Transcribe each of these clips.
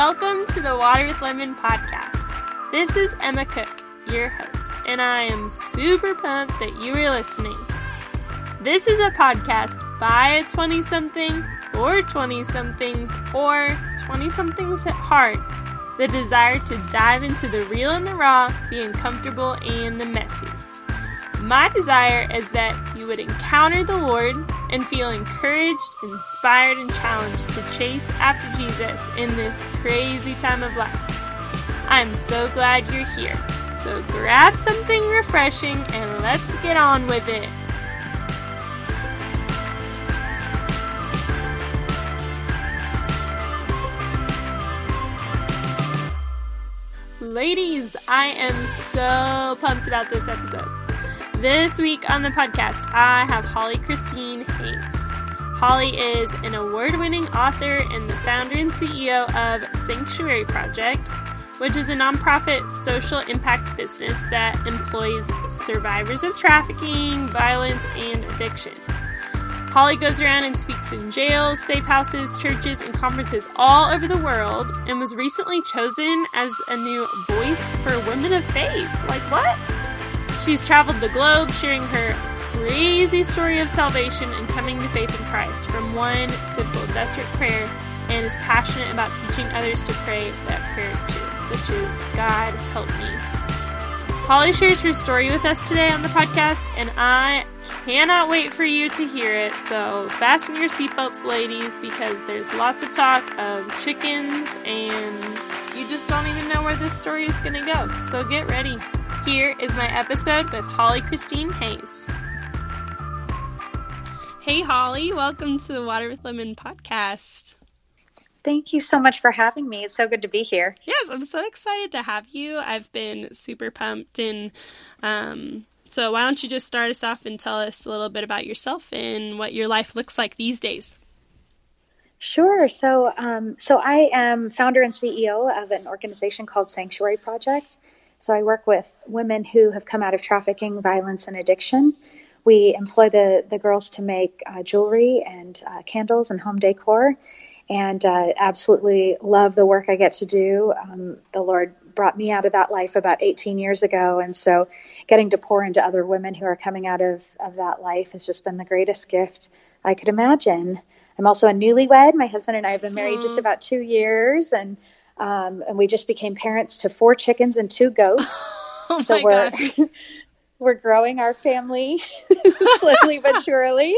Welcome to the Water with Lemon podcast. This is Emma Cook, your host, and I am super pumped that you are listening. This is a podcast by a 20 something, or 20 somethings, or 20 somethings at heart the desire to dive into the real and the raw, the uncomfortable and the messy. My desire is that you would encounter the Lord and feel encouraged, inspired, and challenged to chase after Jesus in this crazy time of life. I'm so glad you're here. So grab something refreshing and let's get on with it. Ladies, I am so pumped about this episode. This week on the podcast, I have Holly Christine Hayes. Holly is an award winning author and the founder and CEO of Sanctuary Project, which is a nonprofit social impact business that employs survivors of trafficking, violence, and addiction. Holly goes around and speaks in jails, safe houses, churches, and conferences all over the world and was recently chosen as a new voice for women of faith. Like, what? She's traveled the globe sharing her crazy story of salvation and coming to faith in Christ from one simple, desperate prayer and is passionate about teaching others to pray that prayer too, which is God help me. Holly shares her story with us today on the podcast, and I cannot wait for you to hear it. So fasten your seatbelts, ladies, because there's lots of talk of chickens, and you just don't even know where this story is going to go. So get ready. Here is my episode with Holly Christine Hayes. Hey, Holly, welcome to the Water with Lemon podcast. Thank you so much for having me. It's so good to be here. Yes, I'm so excited to have you. I've been super pumped. And um, so, why don't you just start us off and tell us a little bit about yourself and what your life looks like these days? Sure. So, um, so I am founder and CEO of an organization called Sanctuary Project. So, I work with women who have come out of trafficking, violence, and addiction. We employ the, the girls to make uh, jewelry and uh, candles and home decor and uh, absolutely love the work I get to do. Um, the Lord brought me out of that life about 18 years ago, and so getting to pour into other women who are coming out of, of that life has just been the greatest gift I could imagine. I'm also a newlywed. My husband and I have been married just about two years, and um, and we just became parents to four chickens and two goats. oh so we're we're growing our family slowly but surely.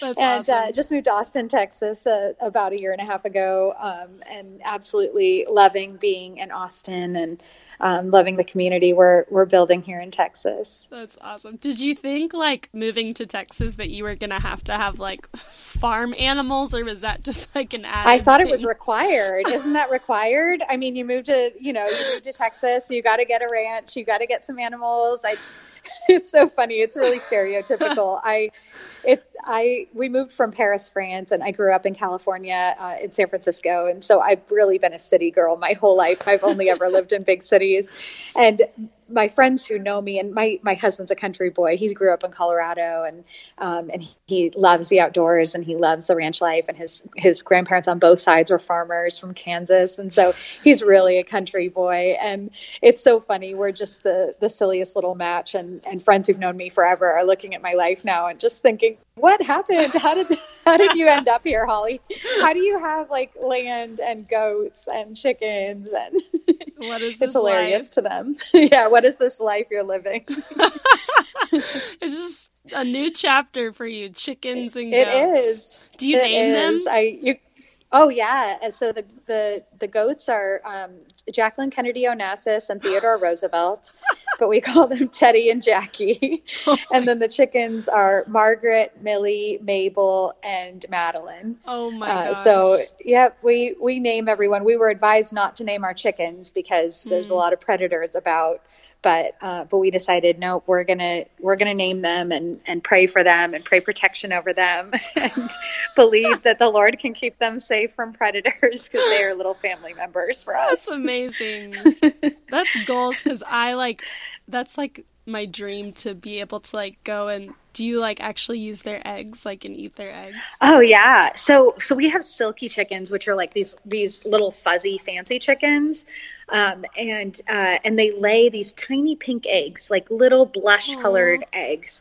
That's and awesome. uh, just moved to Austin, Texas, uh, about a year and a half ago, um, and absolutely loving being in Austin and um, loving the community we're we're building here in Texas. That's awesome. Did you think like moving to Texas that you were gonna have to have like farm animals, or was that just like an added? I thought thing? it was required. Isn't that required? I mean, you moved to you know you moved to Texas, you got to get a ranch, you got to get some animals. I it's so funny. It's really stereotypical. I, it, I, we moved from Paris, France, and I grew up in California, uh, in San Francisco, and so I've really been a city girl my whole life. I've only ever lived in big cities, and my friends who know me, and my my husband's a country boy. He grew up in Colorado, and um, and he loves the outdoors, and he loves the ranch life. And his his grandparents on both sides were farmers from Kansas, and so he's really a country boy. And it's so funny. We're just the the silliest little match, and and friends who've known me forever are looking at my life now and just thinking, what happened? How did how did you end up here, Holly? How do you have like land and goats and chickens and what is it's hilarious life? to them. yeah, what is this life you're living? it's just a new chapter for you, chickens and goats. is. Do you It name is. them? I you. Oh yeah, and so the the the goats are um, Jacqueline Kennedy Onassis and Theodore Roosevelt, but we call them Teddy and Jackie. Oh and then the chickens are Margaret, Millie, Mabel, and Madeline. Oh my Uh, gosh. so yeah, we we name everyone. We were advised not to name our chickens because there's a Mm. lot of predators about. But uh, but we decided no, we're gonna we're gonna name them and and pray for them and pray protection over them and believe that the Lord can keep them safe from predators because they are little family members for That's us. amazing. that's goals because I like that's like my dream to be able to like go and do you like actually use their eggs, like and eat their eggs? Oh yeah. So so we have Silkie chickens, which are like these these little fuzzy fancy chickens, um, and uh, and they lay these tiny pink eggs, like little blush colored eggs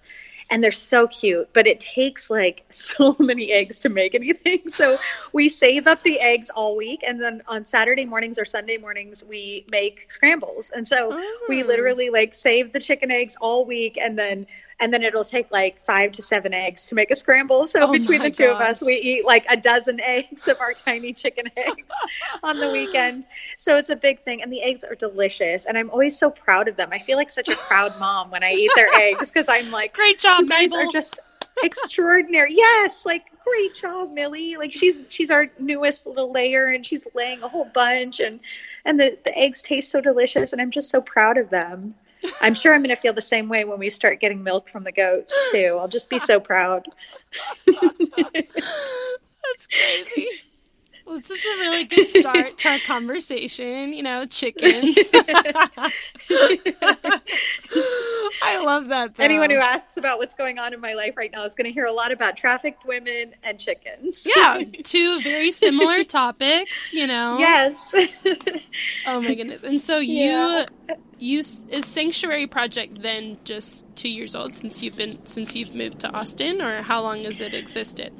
and they're so cute but it takes like so many eggs to make anything so we save up the eggs all week and then on saturday mornings or sunday mornings we make scrambles and so oh. we literally like save the chicken eggs all week and then and then it'll take like five to seven eggs to make a scramble. So oh between the two gosh. of us, we eat like a dozen eggs of our tiny chicken eggs on the weekend. So it's a big thing, and the eggs are delicious, and I'm always so proud of them. I feel like such a proud mom when I eat their eggs because I'm like, great job, you guys Mabel. are just extraordinary. yes, like great job, Millie. Like she's she's our newest little layer, and she's laying a whole bunch, and and the the eggs taste so delicious, and I'm just so proud of them. I'm sure I'm going to feel the same way when we start getting milk from the goats too. I'll just be so proud. That's crazy. Well, this is a really good start to our conversation. You know, chickens. I love that. Though. Anyone who asks about what's going on in my life right now is going to hear a lot about trafficked women and chickens. yeah, two very similar topics. You know. Yes. oh my goodness! And so you, yeah. You is Sanctuary Project then just two years old since you've been since you've moved to Austin, or how long has it existed?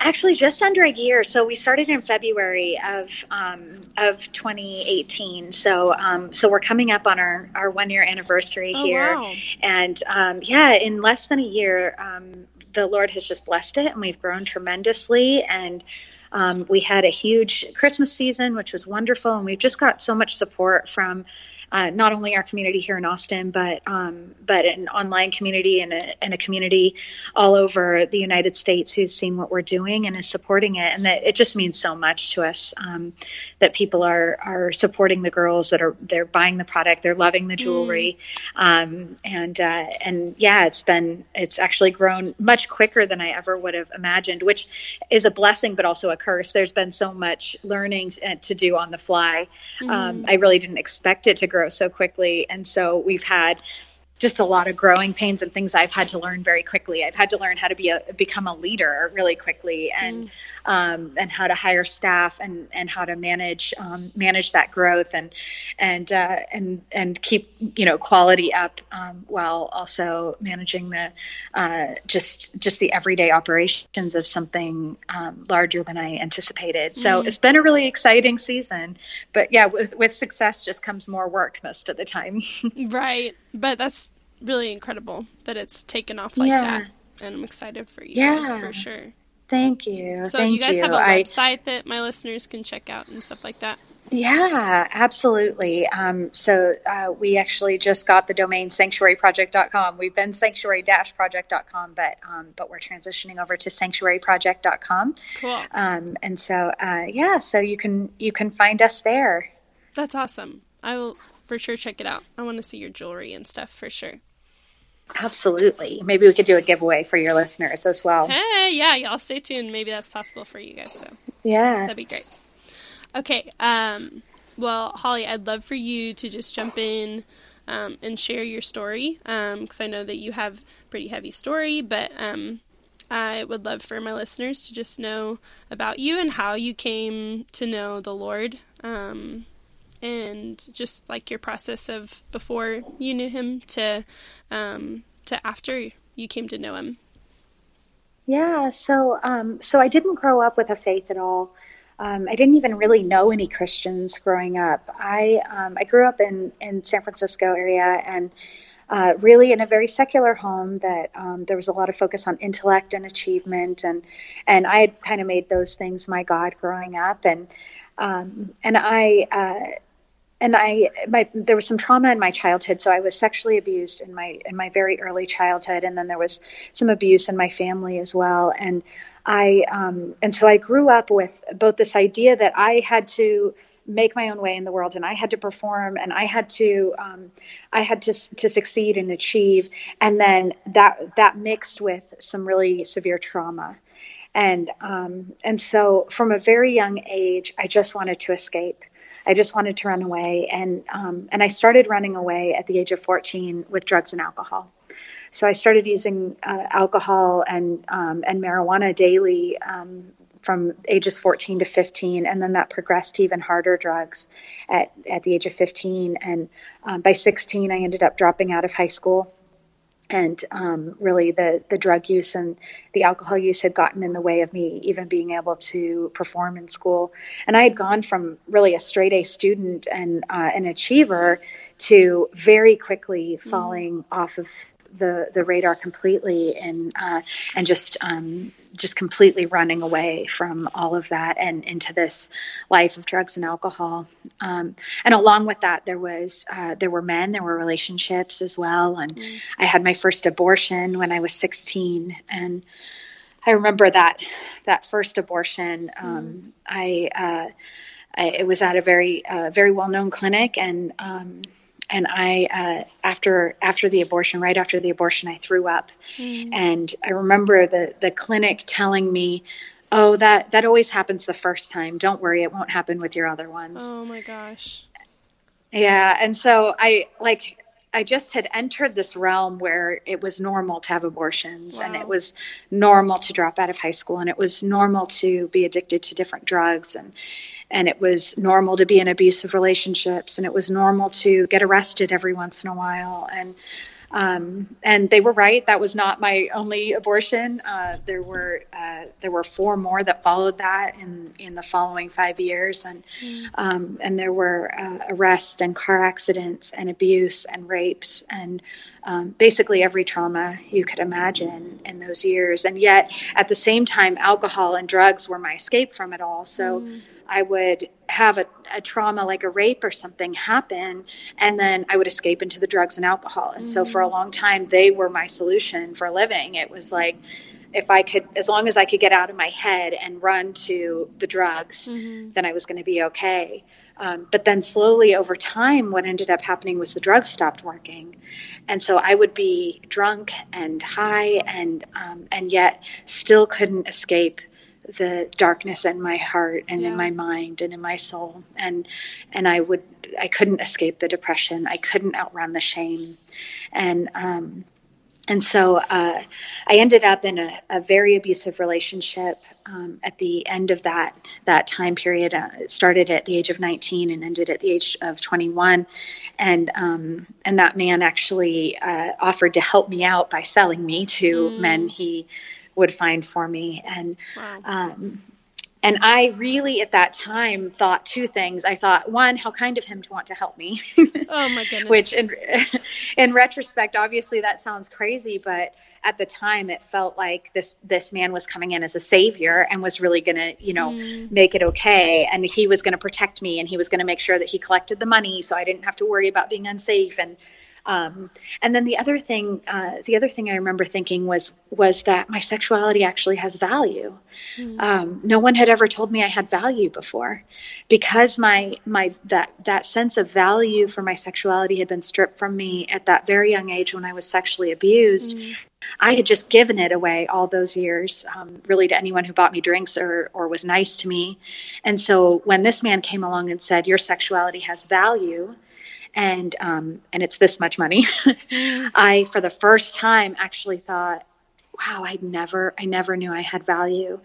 Actually, just under a year. So we started in February of um, of 2018. So um, so we're coming up on our, our one year anniversary oh, here, wow. and um, yeah, in less than a year, um, the Lord has just blessed it, and we've grown tremendously. And um, we had a huge Christmas season, which was wonderful, and we've just got so much support from uh, not only our community here in Austin, but um, but an online community and a, and a community all over the United States who's seen what we're doing and is supporting it, and that it just means so much to us um, that people are are supporting the girls that are they're buying the product, they're loving the jewelry, mm. um, and uh, and yeah, it's been it's actually grown much quicker than I ever would have imagined, which is a blessing but also a curse. There's been so much learning to do on the fly. Mm. I really didn't expect it to grow grow so quickly. And so we've had just a lot of growing pains and things I've had to learn very quickly. I've had to learn how to be a become a leader really quickly, and mm. Um, and how to hire staff and and how to manage um, manage that growth and and uh, and and keep you know quality up um, while also managing the uh, just just the everyday operations of something um, larger than I anticipated. So mm. it's been a really exciting season, but yeah, with with success just comes more work most of the time. right, but that's really incredible that it's taken off like yeah. that. And I'm excited for you yeah. guys for sure. Thank you. So Thank you guys you. have a I, website that my listeners can check out and stuff like that. Yeah, absolutely. Um, so uh, we actually just got the domain sanctuaryproject.com. We've been sanctuary-project.com, but um, but we're transitioning over to sanctuaryproject.com. Cool. Um, and so uh, yeah, so you can you can find us there. That's awesome. I will for sure check it out. I want to see your jewelry and stuff for sure. Absolutely. Maybe we could do a giveaway for your listeners as well. Hey, yeah, y'all stay tuned. Maybe that's possible for you guys. So yeah, that'd be great. Okay. Um, well, Holly, I'd love for you to just jump in um, and share your story because um, I know that you have a pretty heavy story, but um, I would love for my listeners to just know about you and how you came to know the Lord. Um, and just like your process of before you knew him to um, to after you came to know him. Yeah, so um, so I didn't grow up with a faith at all. Um, I didn't even really know any Christians growing up. I um, I grew up in in San Francisco area and. Uh, really in a very secular home that um, there was a lot of focus on intellect and achievement and and I had kind of made those things my God growing up and um, and I uh, and I, my, there was some trauma in my childhood. So I was sexually abused in my in my very early childhood, and then there was some abuse in my family as well. And I, um, and so I grew up with both this idea that I had to make my own way in the world, and I had to perform, and I had to, um, I had to to succeed and achieve, and then that that mixed with some really severe trauma and um, and so from a very young age, I just wanted to escape. I just wanted to run away, and um, and I started running away at the age of 14 with drugs and alcohol. so I started using uh, alcohol and um, and marijuana daily um, from ages 14 to 15, and then that progressed to even harder drugs at at the age of 15. And um, by 16, I ended up dropping out of high school and um, really the the drug use and the alcohol use had gotten in the way of me even being able to perform in school. And I had gone from really a straight A student and uh, an achiever to very quickly mm. falling mm. off of the the radar completely and uh, and just um, just completely running away from all of that and into this life of drugs and alcohol. Um, and along with that, there was uh, there were men, there were relationships as well, and mm. I had my first abortion when I was 16, and I remember that that first abortion. Um, mm. I, uh, I, it was at a very uh, very well known clinic, and um, and I uh, after after the abortion, right after the abortion, I threw up, mm. and I remember the the clinic telling me, "Oh, that that always happens the first time. Don't worry, it won't happen with your other ones." Oh my gosh. Yeah, and so I like I just had entered this realm where it was normal to have abortions wow. and it was normal to drop out of high school and it was normal to be addicted to different drugs and and it was normal to be in abusive relationships and it was normal to get arrested every once in a while and um, and they were right. That was not my only abortion. Uh, there were uh, there were four more that followed that in in the following five years, and mm. um, and there were uh, arrests and car accidents and abuse and rapes and um, basically every trauma you could imagine in those years. And yet, at the same time, alcohol and drugs were my escape from it all. So. Mm. I would have a, a, trauma like a rape or something happen, and then I would escape into the drugs and alcohol. And mm. so for a mm. long time, they were my solution for living. It was like, if I could, as long as I could get out of my head and run to the drugs, mm-hmm. then I was going to be okay. Um, but then slowly over time, what ended up happening was the drugs stopped working, and so I would be drunk and high, and um, and yet still couldn't escape the darkness in my heart and yeah. in my mind and in my soul. And and I would I couldn't escape the depression. I couldn't outrun the shame. And um and so uh, I ended up in a, a very abusive relationship um, at the end of that that time period. Uh, it started at the age of 19 and ended at the age of 21, and um, and that man actually uh, offered to help me out by selling me to mm. men he would find for me. And wow. um, and I really at that time thought two things. I thought one, how kind of him to want to help me. oh my goodness. Which in in retrospect, obviously that sounds crazy, but at the time it felt like this this man was coming in as a savior and was really going to you know mm. make it okay and he was going to protect me and he was going to make sure that he collected the money so i didn't have to worry about being unsafe and um, and then the other thing, uh, the other thing I remember thinking was was that my sexuality actually has value. Mm. Um, no one had ever told me I had value before, because my my that that sense of value for my sexuality had been stripped from me at that very young age when I was sexually abused. Mm. I had just given it away all those years, um, really to anyone who bought me drinks or, or was nice to me. And so when this man came along and said, Your sexuality has value, and um, and it's this much money. I, for the first time, actually thought, wow, I never, I never knew I had value,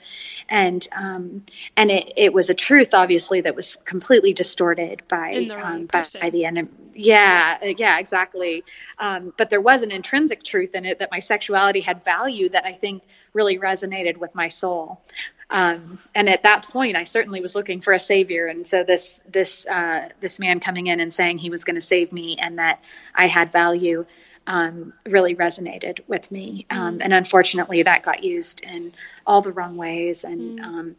and um, and it, it was a truth, obviously, that was completely distorted by um, by, by, the end. Yeah, yeah, exactly. Um, but there was an intrinsic truth in it that my sexuality had value that I think really resonated with my soul. Um, and at that point, I certainly was looking for a savior. And so this this uh, this man coming in and saying he was going to save me and that I had value um, really resonated with me. Um, mm. And unfortunately, that got used in all the wrong ways. And mm. Um,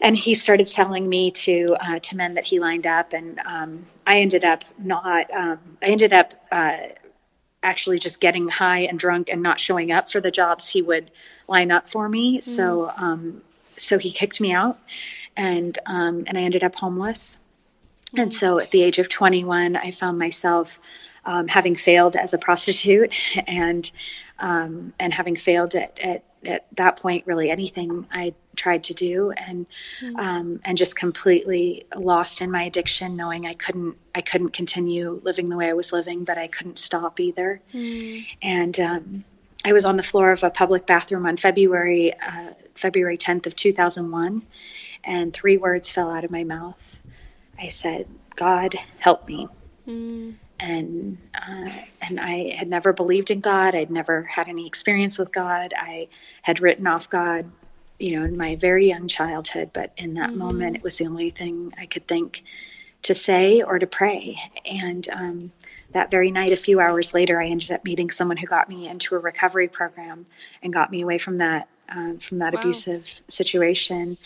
and he started selling me to uh, to men that he lined up, and um, I ended up not. Um, I ended up. Uh, actually just getting high and drunk and not showing up for the jobs he would line up for me. Mm. So um, so he kicked me out, and um, and I ended up homeless. And so at the age of 21, I found myself um, having failed as a prostitute and um, and having failed at, at at that point really anything I tried to do, and mm-hmm. um, and just completely lost in my addiction, knowing I couldn't I couldn't continue living the way I was living, but I couldn't stop either. Mm-hmm. And um, I was on the floor of a public bathroom on February uh, February 10th of 2001, and three words fell out of my mouth. I said, "God, help me." Mm and uh, and I had never believed in God. I'd never had any experience with God. I had written off God, you know, in my very young childhood. But in that mm-hmm. moment, it was the only thing I could think to say or to pray. And um, that very night, a few hours later, I ended up meeting someone who got me into a recovery program and got me away from that uh, from that wow. abusive situation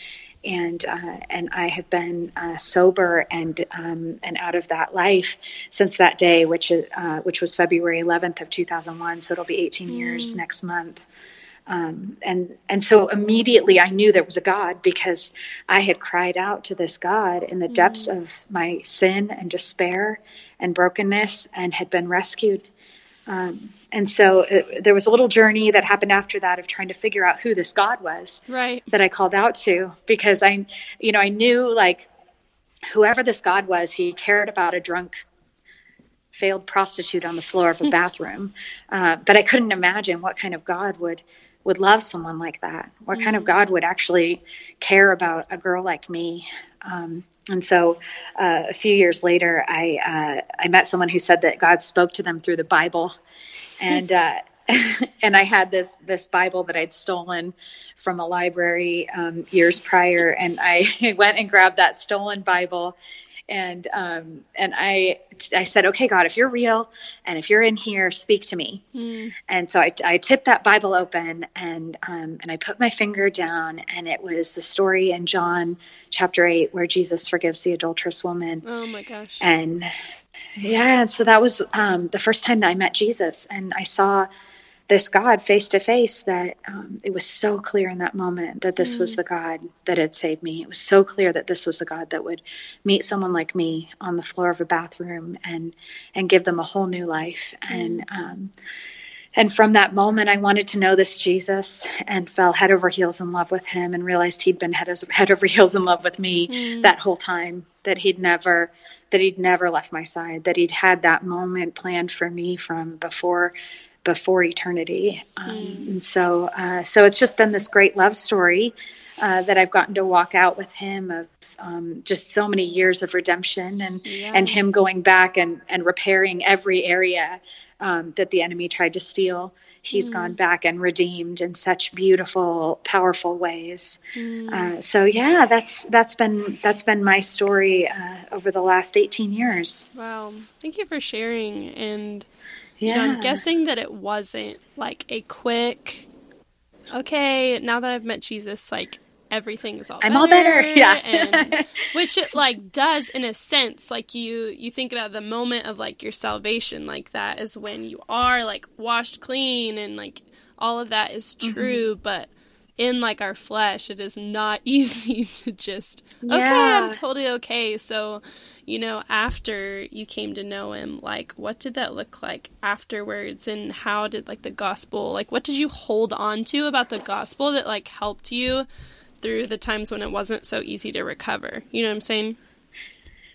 and uh, and I have been uh, sober and um, and out of that life since that day, which uh, which was February 11th of 2001. So it'll be 18 mm. years next month. Um, and and so immediately I knew there was a God because I had cried out to this God in the mm. depths of my sin and despair and brokenness and had been rescued um, and so it, there was a little journey that happened after that of trying to figure out who this God was right. that I called out to because I, you know, I knew like whoever this God was, he cared about a drunk, failed prostitute on the floor of a bathroom. Uh, but I couldn't imagine what kind of God would would love someone like that. What mm-hmm. kind of mm. God would actually care about a girl like me? Um, and so, uh, a few years later, I uh, I met someone who said that God spoke to them through the Bible, and uh, and I had this this Bible that I'd stolen from a library um, years prior, and I went and grabbed that stolen Bible and um, and I I said, okay, God, if you're real and if you're in here, speak to me. Mm. And so I, I tipped that Bible open and um, and I put my finger down, and it was the story in John chapter eight where Jesus forgives the adulterous woman. Oh my gosh! And yeah, so that was um, the first time that I met Jesus, and I saw this God face to face that um, it was so clear in that moment that this mm. was the God that had saved me. It was so clear that this was the God that would meet someone like me on the floor of a bathroom and and give them a whole new life. Mm. And um, and from that moment, I wanted to know this Jesus and fell head over heels in love with him and realized he'd been head, head over heels in love with me mm. that whole time. That he'd never that he'd never left my side. That he'd had that moment planned for me from before before eternity. Um, mm. And so, uh, so it's just been this great love story uh, that I've gotten to walk out with him of um, just so many years of redemption and yeah. and him going back and and repairing every area um, that the enemy tried to steal. He's mm. gone back and redeemed in such beautiful, powerful ways. Mm. Uh, so yeah, that's that's been that's been my story uh, over the last eighteen years. Wow, thank you for sharing and yeah. You know, I'm guessing that it wasn't like a quick, okay, now that I've met Jesus, like everything's all I'm better, all better. Yeah. and, which it like does in a sense. Like you you think about the moment of like your salvation, like that is when you are like washed clean and like all of that is mm-hmm. true, mm-hmm. but in like our flesh, it is not easy to just okay. I'm totally okay. So you know, after you came to know him, like what did that look like afterwards and how did like the gospel, like what did you hold on to about the gospel that like helped you through the times when it wasn't so easy to recover? You know what I'm saying?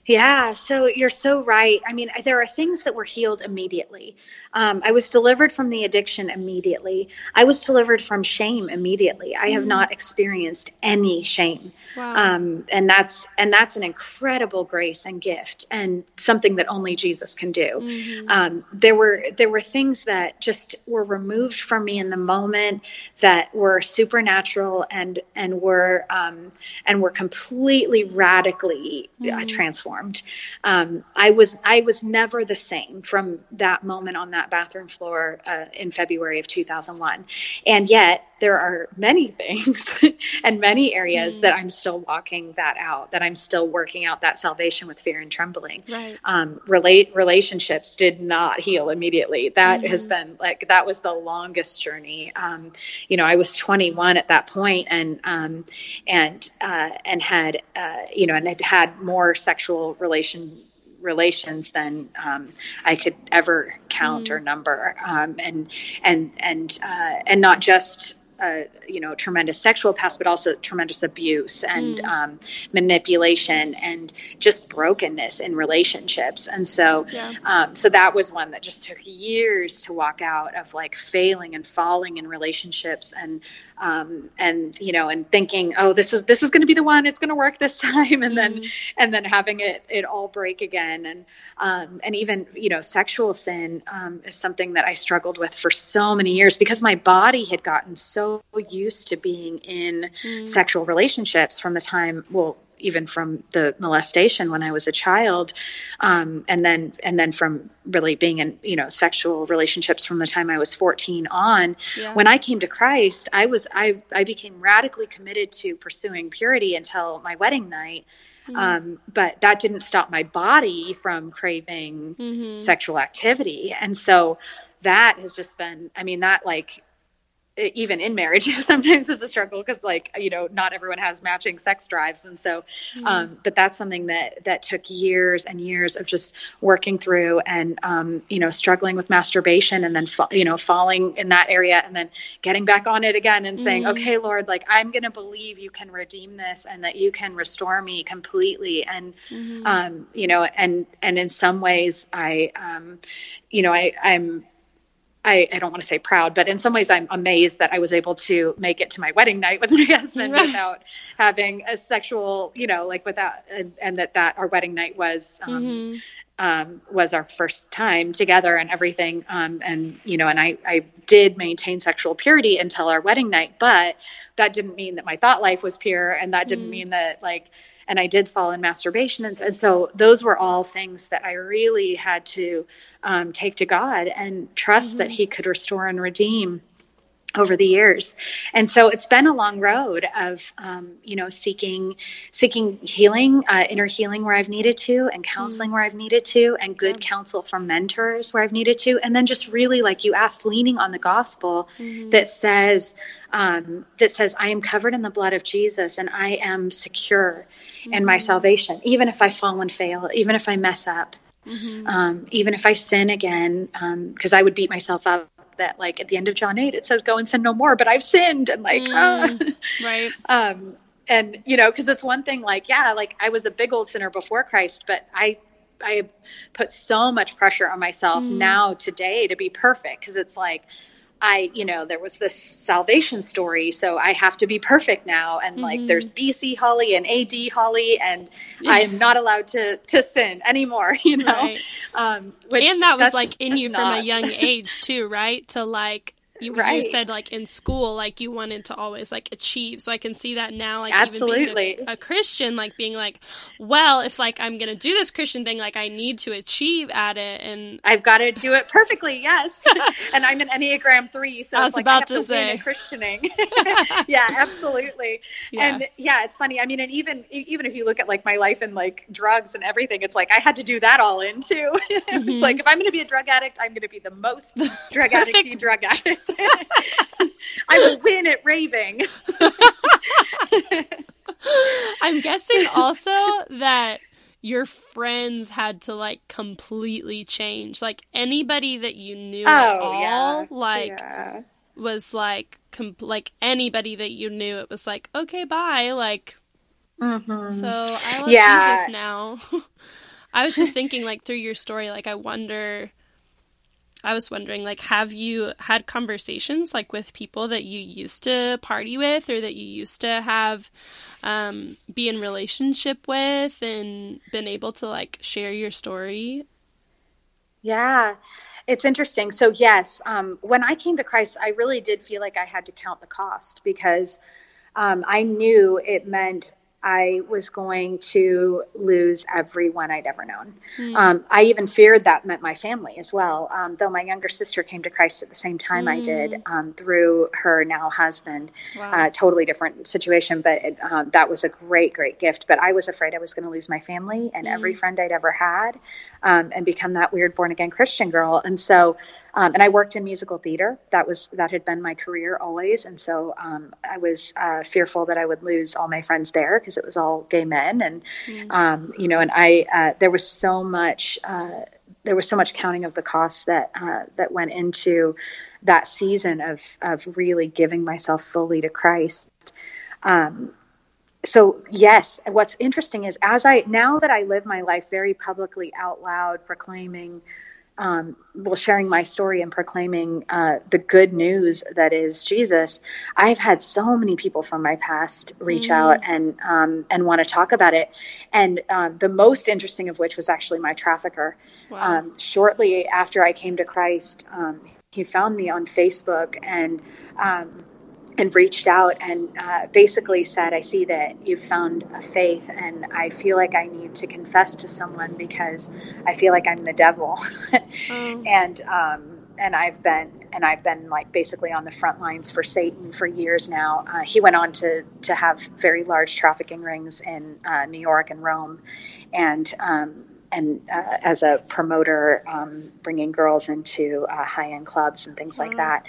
Yeah, so you're so right. I mean, there are things that were healed immediately. Um, I was delivered from the addiction immediately. I was delivered from shame immediately. I have mm. not experienced any shame, wow. um, and that's and that's an incredible grace and gift, and something that only Jesus can do. Mm-hmm. Um, there were there were things that just were removed from me in the moment that were supernatural and and were um, and were completely radically mm. uh, transformed transformed. Um, I was I was never the same from that moment on that bathroom floor uh, in February of 2001, and yet there are many things and many areas mm. that I'm still walking that out, that I'm still working out that salvation with fear and trembling. Right. Um, relate relationships did not heal immediately. That mm-hmm. has been like that was the longest journey. Um, you know, I was 21 at that point, and um, and uh, and had uh, you know and had had more sexual relation relations than um, I could ever count mm. or number, um, and and and uh, and not just a you know tremendous sexual past, but also tremendous abuse and mm. um, manipulation and just brokenness in relationships. And so, yeah. um, so that was one that just took years to walk out of like failing and falling in relationships and um, and you know and thinking, oh, this is this is going to be the one. It's going to work this time, and mm. then and then having it it all break again. And um, and even you know sexual sin um, is something that I struggled with for so many years because my body had gotten so used to being in mm. sexual relationships from the time, well, even from the molestation when I was a child, um, and then and then from really being in you know sexual relationships from the time I was 14 on. Yeah. When I came to Christ, I was I I became radically committed to pursuing purity until my wedding night. Mm-hmm. Um, but that didn't stop my body from craving mm-hmm. sexual activity, and so that has just been i mean that like even in marriage sometimes it's a struggle because like you know not everyone has matching sex drives and so mm-hmm. um, but that's something that that took years and years of just working through and um, you know struggling with masturbation and then you know falling in that area and then getting back on it again and saying mm-hmm. okay lord like i'm going to believe you can redeem this and that you can restore me completely and mm-hmm. um, you know and and in some ways i um, you know i i'm I, I, don't want to say proud, but in some ways I'm amazed that I was able to make it to my wedding night with my husband right. without having a sexual, you know, like without, and, and that, that our wedding night was, um, mm-hmm. um, was our first time together and everything. Um, and, you know, and I, I did maintain sexual purity until our wedding night, but that didn't mean that my thought life was pure. And that didn't mm-hmm. mean that like, and I did fall in masturbation. And, and, so those were all things that I really had to um, take to God and trust mm-hmm. that He could restore and redeem over the years and so it's been a long road of um, you know seeking seeking healing uh, inner healing where i've needed to and counseling mm. where i've needed to and good yeah. counsel from mentors where i've needed to and then just really like you asked leaning on the gospel mm-hmm. that says um, that says i am covered in the blood of jesus and i am secure mm-hmm. in my mm-hmm. salvation even if i fall and fail even if i mess up Mm-hmm. Um, even if I sin again, because um, I would beat myself up that like at the end of John 8 it says go and sin no more but I've sinned and like mm, uh, right um and you know because it's one thing like yeah like I was a big old sinner before Christ but I I put so much pressure on myself mm. now today to be perfect because it's like I, you know, there was this salvation story, so I have to be perfect now. And mm-hmm. like, there's BC Holly and AD Holly, and I'm not allowed to to sin anymore. You know, right. um, and that was like in you not... from a young age too, right? To like you, right. you said like in school like you wanted to always like achieve. So i can see that now like absolutely a, a, christian like being like well if like i'm gonna do this christian thing like i need to achieve at it and i've got to do it perfectly yes. And i'm an enneagram 3 so I was like about I have to, to say. christianing. Yeah absolutely. Yeah. and yeah it's funny. I mean and even even if you look at like my life and like drugs and everything it's like i had to do that all in too. It's mm-hmm. like if i'm gonna be a drug addict i'm gonna be the most drug addict drug addict I will win at raving. I'm guessing also that your friends had to like completely change. Like anybody that you knew oh, at all, yeah. like yeah. was like com- like anybody that you knew. It was like okay, bye. Like mm-hmm. so, I love yeah. Jesus now. I was just thinking like through your story, like I wonder I was wondering, like, have you had conversations like with people that you used to party with or that you used to have um, be in relationship with and been able to like share your story? Yeah, it's interesting. So, yes, um, when I came to Christ, I really did feel like I had to count the cost because um, I knew it meant I was going to lose everyone I'd ever known. Mm. Um, I even feared that meant my family as well. Um, though my younger sister came to Christ at the same time mm. I did hmm. um, through her now husband. Wow. Uh, totally different situation, but it, um, that was a great, great gift. But I was afraid I was going to lose my family and mm. every hmm. friend I'd ever had um, and become that weird born again Christian girl. And so um, and I worked in musical theater. That was that had been my career always, and so um, I was uh, fearful that I would lose all my friends there because it was all gay men, and mm. um, you know, and I uh, there was so much uh, there was so much counting of the costs that uh, that went into that season of of really giving myself fully to Christ. Um, so yes, what's interesting is as I now that I live my life very publicly out loud, proclaiming um, well, sharing my story and proclaiming uh, the good news that is Jesus, I've had so many people from my past reach mm. out and um, and want to talk about it. And um, the most interesting of which was actually my trafficker. Wow. Um, shortly after I came to Christ, um, he found me on Facebook and um, and reached out and uh, basically said, I see that you've found a faith, and I feel like I need to confess to someone because I feel like I'm the devil. mm. And um, and I've been and I've been like basically on the front lines for Satan for years now. Uh, he went on to to have very large trafficking rings in uh, New York and Rome, and um, and uh, as a promoter, um, bringing girls into uh, high end clubs and things like that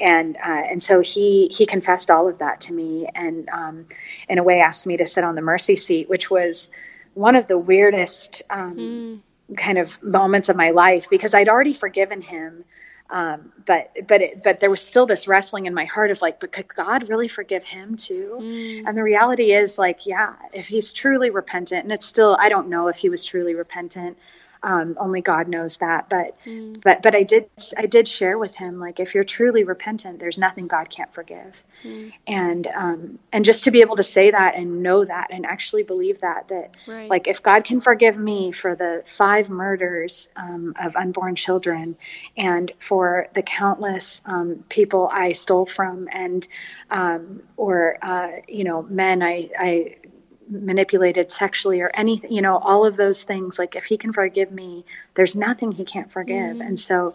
and uh, and so he he confessed all of that to me, and um, in a way asked me to sit on the mercy seat, which was one of the weirdest um, mm. kind of moments of my life because I'd already forgiven him. Um, but but it, but there was still this wrestling in my heart of like, but could God really forgive him too? Mm. And the reality is like, yeah, if he's truly repentant, and it's still I don't know if he was truly repentant, um, only God knows that. But mm. but but I did I did share with him like if you're truly repentant, there's nothing God can't forgive. Mm. And um, and just to be able to say that and know that and actually believe that that right. like if God can forgive me for the five murders um, of unborn children and for the countless um, people I stole from and um, or uh, you know men I I manipulated sexually or anything you know all of those things like if he can forgive me there's nothing he can't forgive mm. and so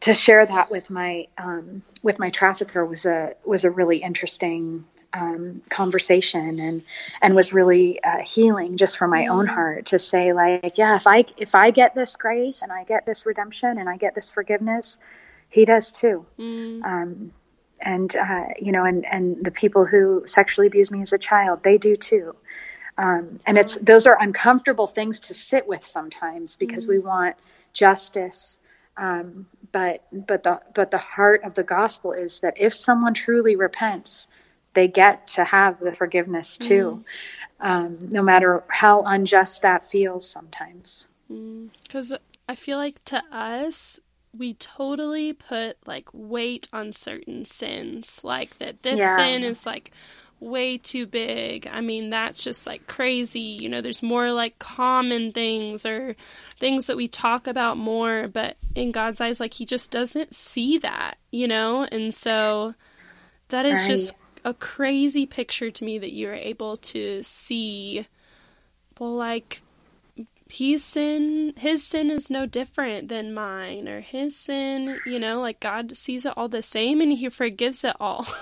to share that with my um, with my trafficker was a was a really interesting um, conversation and and was really uh, healing just for my mm. own heart to say like yeah if I if I get this grace and I get this redemption and I get this forgiveness he does too mm. um, and uh, you know, and and the people who sexually abused me as a child, they do too. Um, and it's those are uncomfortable things to sit with sometimes because mm-hmm. we want justice. Um, but but the but the heart of the gospel is that if someone truly repents, they get to have the forgiveness too, mm-hmm. um, no matter how unjust that feels sometimes. Because mm, I feel like to us, we totally put like weight on certain sins. Like that this yeah. sin is like way too big. I mean that's just like crazy. You know there's more like common things or things that we talk about more but in god's eyes like he just doesn't see that you know? And so that is right. just a crazy picture to me that you're able to see. Well like he's sin his sin is no different than mine or his sin you know like god sees it all the same and he forgives it all.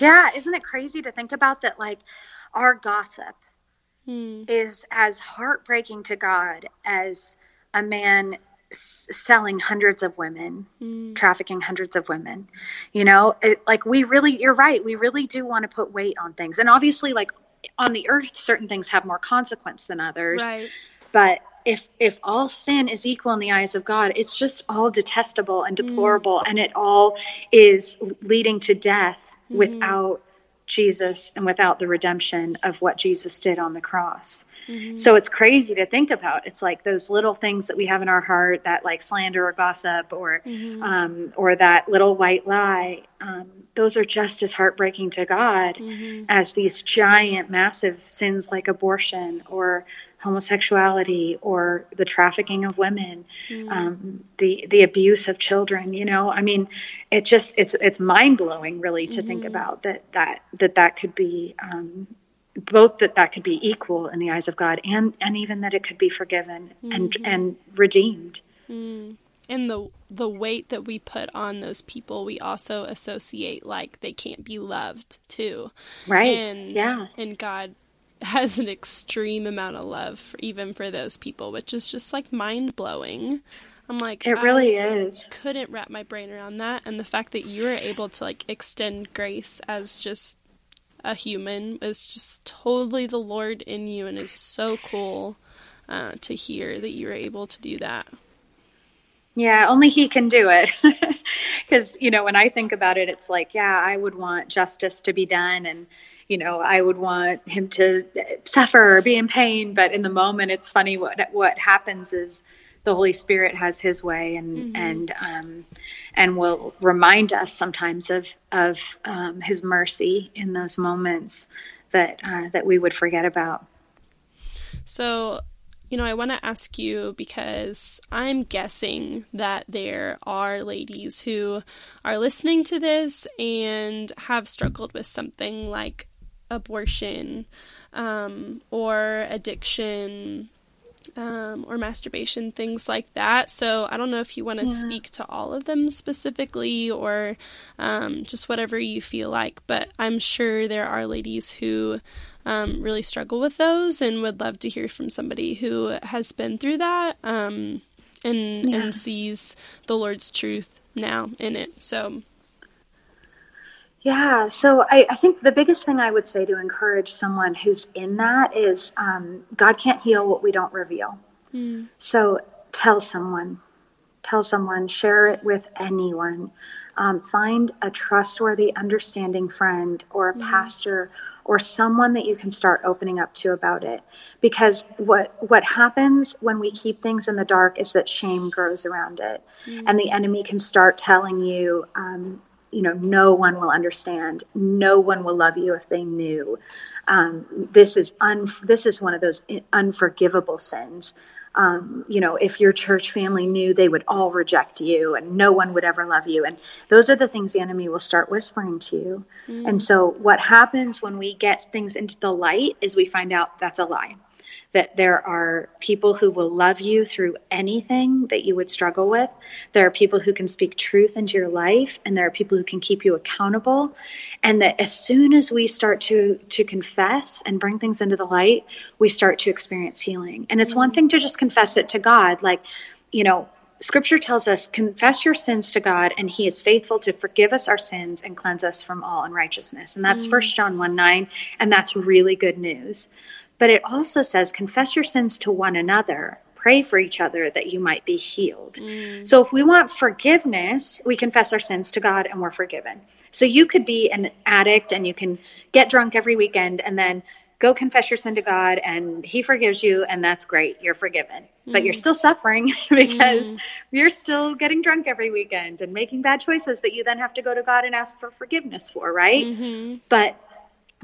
Yeah isn't it crazy to think about that like our gossip hmm. is as heartbreaking to god as a man s- selling hundreds of women hmm. trafficking hundreds of women you know? It, like we really you're right we really do want to put weight on things. And obviously like on the earth certain things have more consequence than others. Right but if if all sin is equal in the eyes of God, it's just all detestable and mm. deplorable, mm. and it all is leading to death mm. without Jesus and without the redemption of what Jesus did on the cross. Mm-hmm. So it's crazy to think about. It's like those little things that we have in our heart, that like slander or gossip, or mm-hmm. um, or that little white lie. Um, those are just as heartbreaking to God mm-hmm. as these giant, massive sins like abortion or homosexuality or the trafficking of women, mm. um, the the abuse of children. You know, I mean, it just it's it's mind blowing really to mm-hmm. think about that that that that could be um, both that that could be equal in the eyes of God and and even that it could be forgiven mm-hmm. and and redeemed. Mm. And the the weight that we put on those people, we also associate like they can't be loved too. Right. And yeah. And God has an extreme amount of love for, even for those people, which is just like mind blowing. I'm like, it really is. Couldn't wrap my brain around that, and the fact that you were able to like extend grace as just a human is just totally the Lord in you, and is so cool uh, to hear that you were able to do that. Yeah, only he can do it. because you know when I think about it, it's like yeah, I would want justice to be done and you know, I would want him to suffer or be in pain. But in the moment, it's funny what what happens is the Holy Spirit has His way, and mm-hmm. and um, and will remind us sometimes of of um, His mercy in those moments that uh, that we would forget about. So, you know, I want to ask you because I'm guessing that there are ladies who are listening to this and have struggled with something like abortion um, or addiction um, or masturbation, things like that. So I don't know if you want to yeah. speak to all of them specifically or um, just whatever you feel like, but I'm sure there are ladies who um, really struggle with those and would love to hear from somebody who has been through that um, and, yeah. and sees the Lord's truth now in it. So yeah, so I, I, think the biggest thing I would say to encourage someone who's in that is um, God can't heal what we don't reveal. Mm. So tell someone, tell someone, share it with anyone. Um, find a trustworthy, understanding friend or a mm. pastor or someone that you can start opening up to about it because what what happens when we keep things in the dark is that shame grows around it mm. and the enemy can start telling you um, you know no one will understand. No one will love you if they knew. Um, this is un this is one of those unforgivable sins. Um, you know if your church family knew they would all reject you and no one would ever love you. And those are the things the enemy will start whispering to you. Mm. and so what happens when we get things into the light is we find out that's a lie that there are people who will love you through anything that you would struggle with. There are people who can speak truth into your life, and there are people who can keep you accountable. And that as soon as we start to to confess and bring things into the light, we start to experience healing. And it's one thing to just confess it to God, like, you know, Scripture tells us, confess your sins to God, and He is faithful to forgive us our sins and cleanse us from all unrighteousness. And that's First mm. John 1 9, and that's really good news. But it also says, confess your sins to one another, pray for each other that you might be healed. Mm. So if we want forgiveness, we confess our sins to God and we're forgiven. So you could be an addict and you can get drunk every weekend and then go confess your sin to God and he forgives you and that's great. You're forgiven. Mm. But you're mm. still suffering because mm. you're still getting drunk every weekend and making bad choices that you then have to go to God and ask for forgiveness for, right? Mm-hmm. But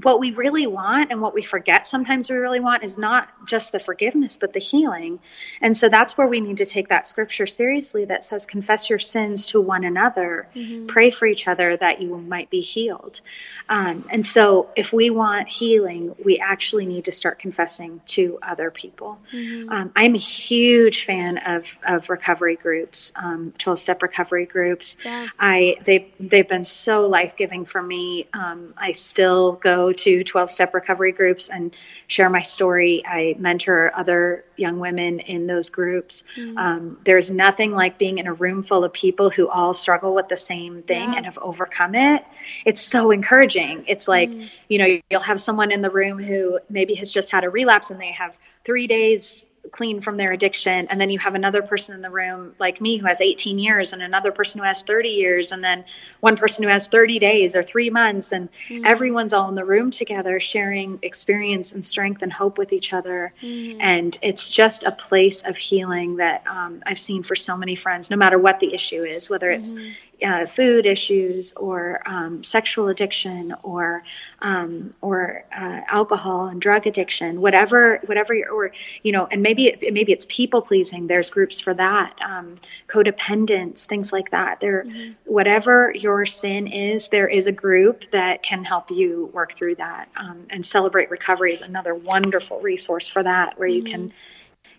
what we really want and what we forget sometimes we really want is not just the forgiveness but the healing and so that's where we need to take that scripture seriously that says confess your sins to one another mm-hmm. pray for each other that you might be healed um, and so if we want healing we actually need to start confessing to other people mm-hmm. um, i'm a huge fan of, of recovery groups um, 12-step recovery groups yeah. i they, they've been so life-giving for me um, i still go to 12 step recovery groups and share my story. I mentor other young women in those groups. Mm-hmm. Um, there's nothing like being in a room full of people who all struggle with the same thing yeah. and have overcome it. It's so encouraging. It's like, mm-hmm. you know, you'll have someone in the room who maybe has just had a relapse and they have three days clean from their addiction and then you have another person in the room like me who has 18 years and another person who has 30 years and then one person who has 30 days or 3 months and mm. everyone's all in the room together sharing experience and strength and hope with each other mm. and it's just a place of healing that um, I've seen for so many friends no matter what the issue is whether it's mm uh, food issues or um, sexual addiction or um, or uh, alcohol and drug addiction, whatever whatever or you know, and maybe it, maybe it's people pleasing. There's groups for that, um, codependence, things like that. There, mm-hmm. whatever your sin is, there is a group that can help you work through that. Um, and celebrate recovery is another wonderful resource for that, where you mm-hmm. can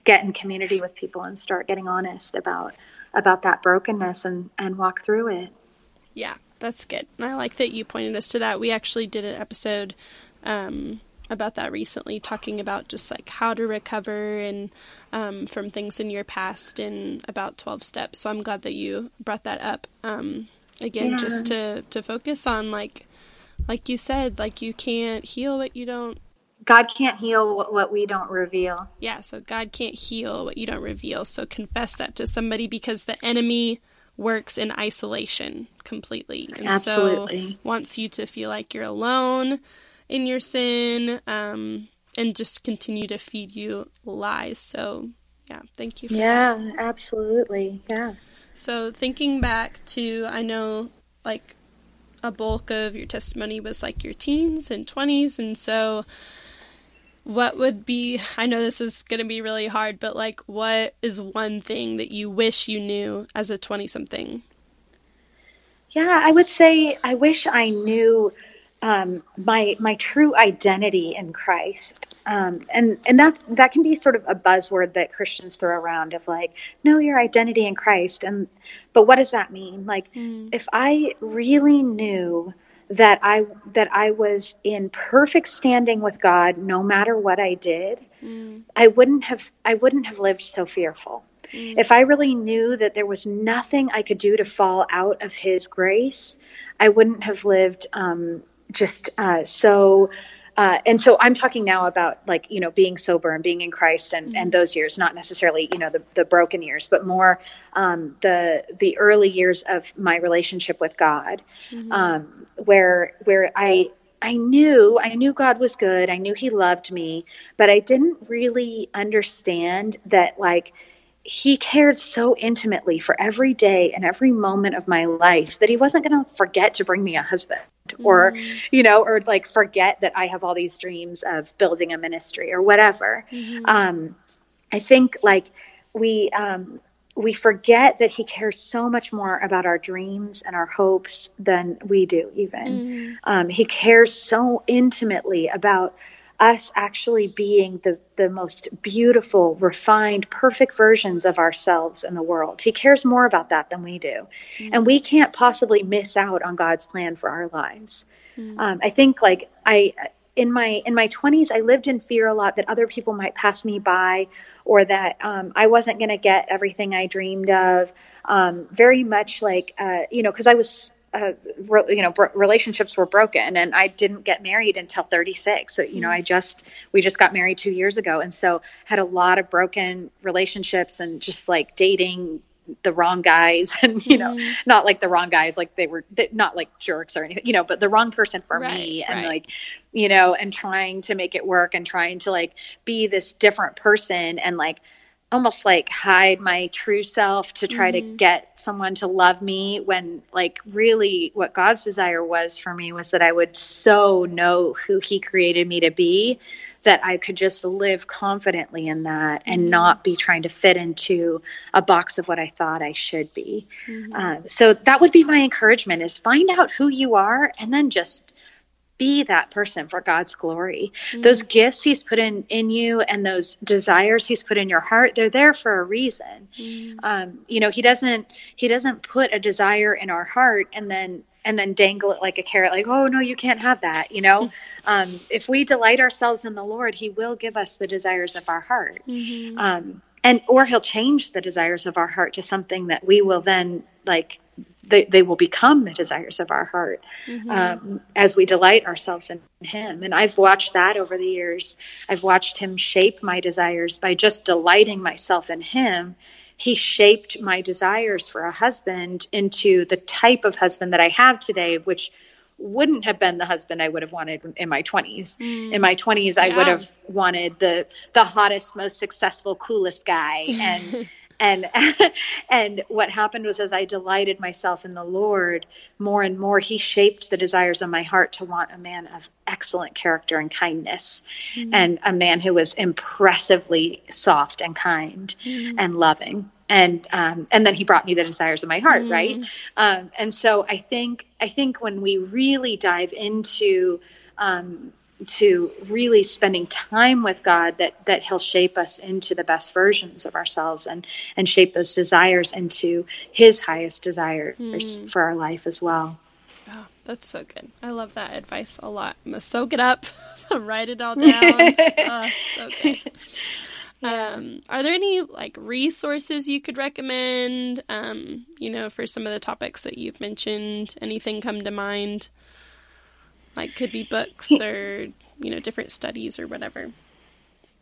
get in community with people and start getting honest about about that brokenness and and walk through it. Yeah, that's good. And I like that you pointed us to that. We actually did an episode um, about that recently, talking about just like how to recover and um, from things in your past and about twelve steps. So I'm glad that you brought that up um, again, yeah. just to to focus on like like you said, like you can't heal what you don't God can't heal what we don't reveal. Yeah, so God can't heal what you don't reveal. So confess that to somebody because the enemy works in isolation completely. And Absolutely. so wants you to feel like you're alone in your sin um, and just continue to feed you lies. So, yeah, thank you. yeah, that. absolutely. Yeah. So, thinking back to, I know like a bulk of your testimony was like your teens and 20s. And so, what would be I know this is going to be really hard, but like what is one thing that you wish you knew as a 20 something? Yeah, I would say I wish I knew um, my my true identity in Christ, um, and and that that can be sort of a buzzword that Christians throw around of like know your identity in Christ, and but what does that mean? Like mm. if I really knew that I that I was in perfect standing with God no matter what I did, mm. I wouldn't have I wouldn't have lived so fearful. Mm. If I really knew that there was nothing I could do to fall out of His grace, I wouldn't have lived um, just uh, so uh, and so I'm talking now about like you know being sober and being in Christ and, mm-hmm. and those years, not necessarily you know the, the broken years, but more um, the the early years of my relationship with God, mm-hmm. um, where where I I knew I knew God was good, I knew He loved me, but I didn't really understand that like he cared so intimately for every day and every moment of my life that he wasn't going to forget to bring me a husband mm-hmm. or you know or like forget that i have all these dreams of building a ministry or whatever mm-hmm. um, i think like we um, we forget that he cares so much more about our dreams and our hopes than we do even mm-hmm. um, he cares so intimately about us actually being the, the most beautiful, refined, perfect versions of ourselves in the world. He cares more about that than we do. Mm-hmm. And we can't possibly miss out on God's plan for our lives. Mm-hmm. Um, I think like I, in my in my 20s i lived in fear a lot that other people might pass me by or that um, i wasn't going to get everything i dreamed of um, very much like uh, you know because i was uh, re- you know, bro- relationships were broken, and I didn't get married until 36. So, you know, I just we just got married two years ago, and so had a lot of broken relationships and just like dating the wrong guys, and you know, mm. not like the wrong guys, like they were not like jerks or anything, you know, but the wrong person for right, me, and right. like, you know, and trying to make it work and trying to like be this different person and like almost like hide my true self to try mm-hmm. to get someone to love me when like really what God's desire was for me was that I would so know who he created me to be that I could just live confidently in that and mm-hmm. not be trying to fit into a box of what I thought I should be. Mm-hmm. Uh, so that would be my encouragement is find out who you are and then just be that person for God's glory. Mm-hmm. Those gifts He's put in in you and those desires He's put in your heart, they're there for a reason. Mm-hmm. Um, you know, He doesn't He doesn't put a desire in our heart and then and then dangle it like a carrot, like, oh no, you can't have that. You know, um, if we delight ourselves in the Lord, He will give us the desires of our heart. Mm-hmm. Um, and or he'll change the desires of our heart to something that we will then like they, they will become the desires of our heart mm-hmm. um, as we delight ourselves in him. And i've watched that over the years. I've watched him shape my desires by just delighting myself in him. He shaped my desires for a husband into the type of husband that i have today which wouldn't have been the husband I would have wanted in my 20s. Mm. In my 20s, I would have wanted the the hottest, most successful, coolest guy, and and and what happened was as I delighted myself in the Lord more and more, He shaped the desires of my heart to want a man of excellent character and kindness, mm. and a man who was impressively soft and kind mm. and loving and um, and then he brought me the desires of my heart mm. right? Um, and so i think i think when we really dive into um, to really spending time with god that that he'll shape us into the best versions of ourselves and and shape those desires into his highest desires mm. for our life as well. Oh, that's so good. I love that advice a lot. I'm gonna soak it up. Write it all down. Oh, so good um, are there any like resources you could recommend? Um, you know, for some of the topics that you've mentioned, anything come to mind? Like could be books or you know different studies or whatever.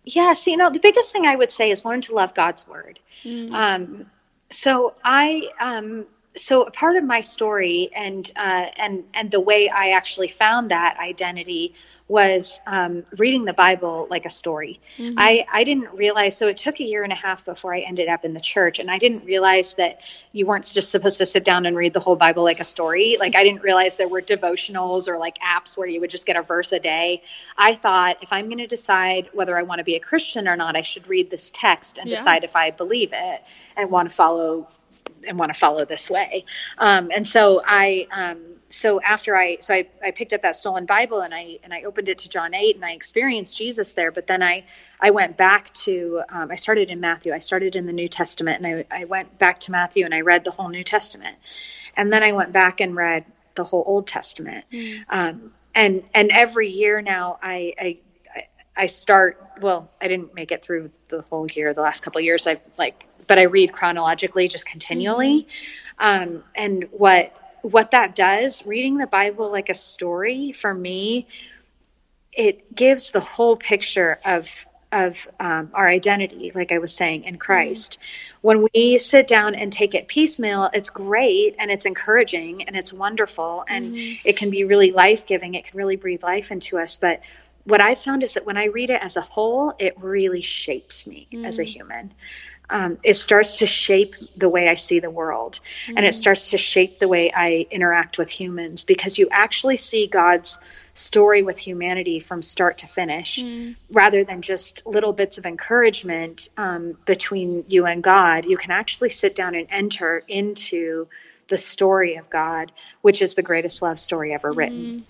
Yeah, so you know the biggest thing I would say is learn to love God's word. Mm. Um, so I um, so a part of my story and uh, and and the way I actually found that identity was um, reading the Bible like a story. Mm-hmm. I I didn't realize so it took a year and a half before I ended up in the church, and I didn't realize that you weren't just supposed to sit down and read the whole Bible like a story. Like I didn't realize there were devotionals or like apps where you would just get a verse a day. I thought if I'm going to decide whether I want to be a Christian or not, I should read this text and yeah. decide if I believe it and want to follow and want to follow this way. Um, and so I, um, so after I, so I, I picked up that stolen Bible and I, and I opened it to John 8 and I experienced Jesus there. But then I, I went back to, um, I started in Matthew. I started in the New Testament and I, I went back to Matthew and I read the whole New Testament. And then I went back and read the whole Old Testament. Mm. Um, and, and every year now I, I, I start, well, I didn't make it through the whole year. The last couple years, I've like but I read chronologically just continually. Mm-hmm. Um, and what what that does, reading the Bible like a story for me, it gives the whole picture of of um, our identity, like I was saying, in Christ. Mm-hmm. When we sit down and take it piecemeal, it's great and it's encouraging and it's wonderful and mm-hmm. it can be really life giving. It can really breathe life into us. But what I found is that when I read it as a whole, it really shapes me mm-hmm. as a mm. human um, it starts to shape the way I see the world mm-hmm. and it mm-hmm. starts to shape the way I interact with humans because you actually see God's story with humanity from start to finish mm. rather than just little bits of encouragement um, between you and God. You can actually sit down and enter into the story of God, which is the greatest love story ever written.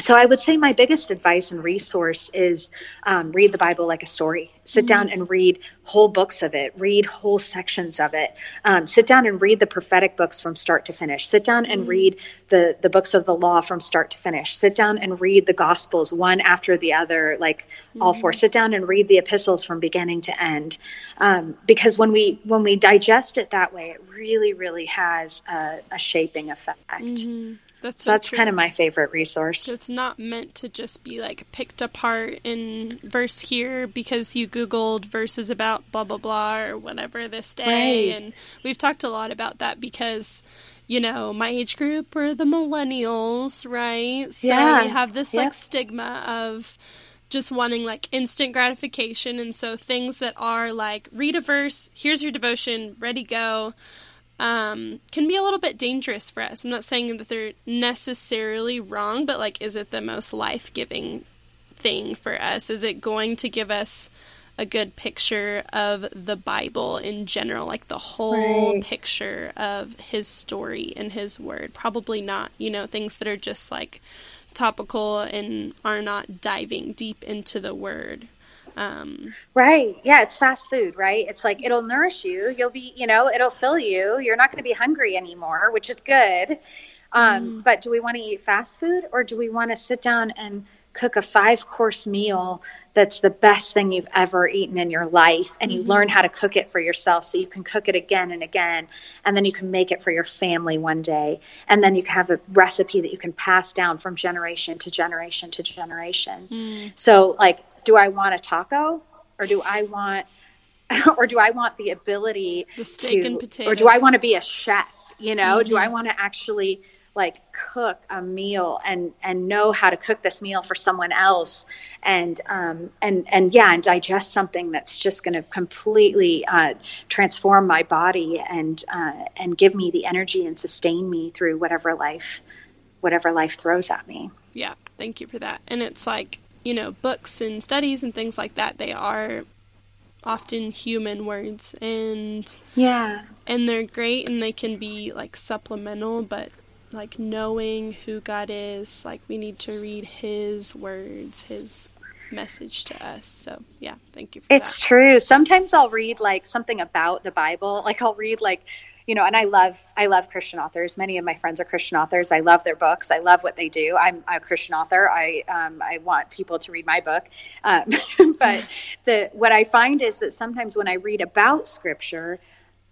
So I would say my biggest advice and resource is um, read the Bible like a story. Sit mm-hmm. down and read whole books of it. Read whole sections of it. Um, sit down and read the prophetic books from start to finish. Sit down and mm-hmm. read the the books of the law from start to finish. Sit down and read the Gospels one after the other, like mm-hmm. all four. Mm-hmm. Sit down and read the epistles from beginning to end, um, because when we when we digest it that way, it really really has a, a shaping effect. That's so, that's kind of my favorite resource. It's not meant to just be like picked apart in verse here because you googled verses about blah blah blah or whatever this day, right. and we've talked a lot about that because you know my age group are the millennials, right? So yeah. we have this yep. like stigma of just wanting like instant gratification, and so things that are like read a verse, here's your devotion, ready go um, can be a little bit dangerous for us. I'm not saying that they're necessarily wrong, but like, is it the most life giving thing for us? Is it going to give us a good picture of the Bible in general, like the whole right. picture of his story and his word? Probably not. You know, things that are just like topical and are not diving deep into the word. Um, right. Yeah, it's fast food, right? It's like it'll nourish you. You'll be, you know, it'll fill you. You're not going to be hungry anymore, which is good. Um, mm. But do we want to eat fast food or do we want to sit down and cook a five course meal that's the best thing you've ever eaten in your life and you mm-hmm. learn how to cook it for yourself so you can cook it again and again and then you can make it for your family one day and then you can have a recipe that you can pass down from generation to generation to generation mm. so like do I want a taco or do I want or do I want the ability the steak to, and potatoes. or do I want to be a chef? You know, mm-hmm. do I mm-hmm. want to actually like cook a meal and and know how to cook this meal for someone else and um and and yeah and digest something that's just going to completely uh, transform my body and uh, and give me the energy and sustain me through whatever life whatever life throws at me. Yeah, thank you for that. And it's like you know, books and studies and things like that, they are often human words and yeah. and they're great and they can be like supplemental but like knowing who god is like we need to read his words his message to us. So yeah thank you it's that. true. Sometimes i'll read like something about the bible. Like i'll read like you know, and I love I love Christian authors. Many of my friends are Christian authors. I love their books. I love what they do. I'm a Christian author. I um, I want people to read my book. Um, but the what I find is that sometimes when I read about Scripture,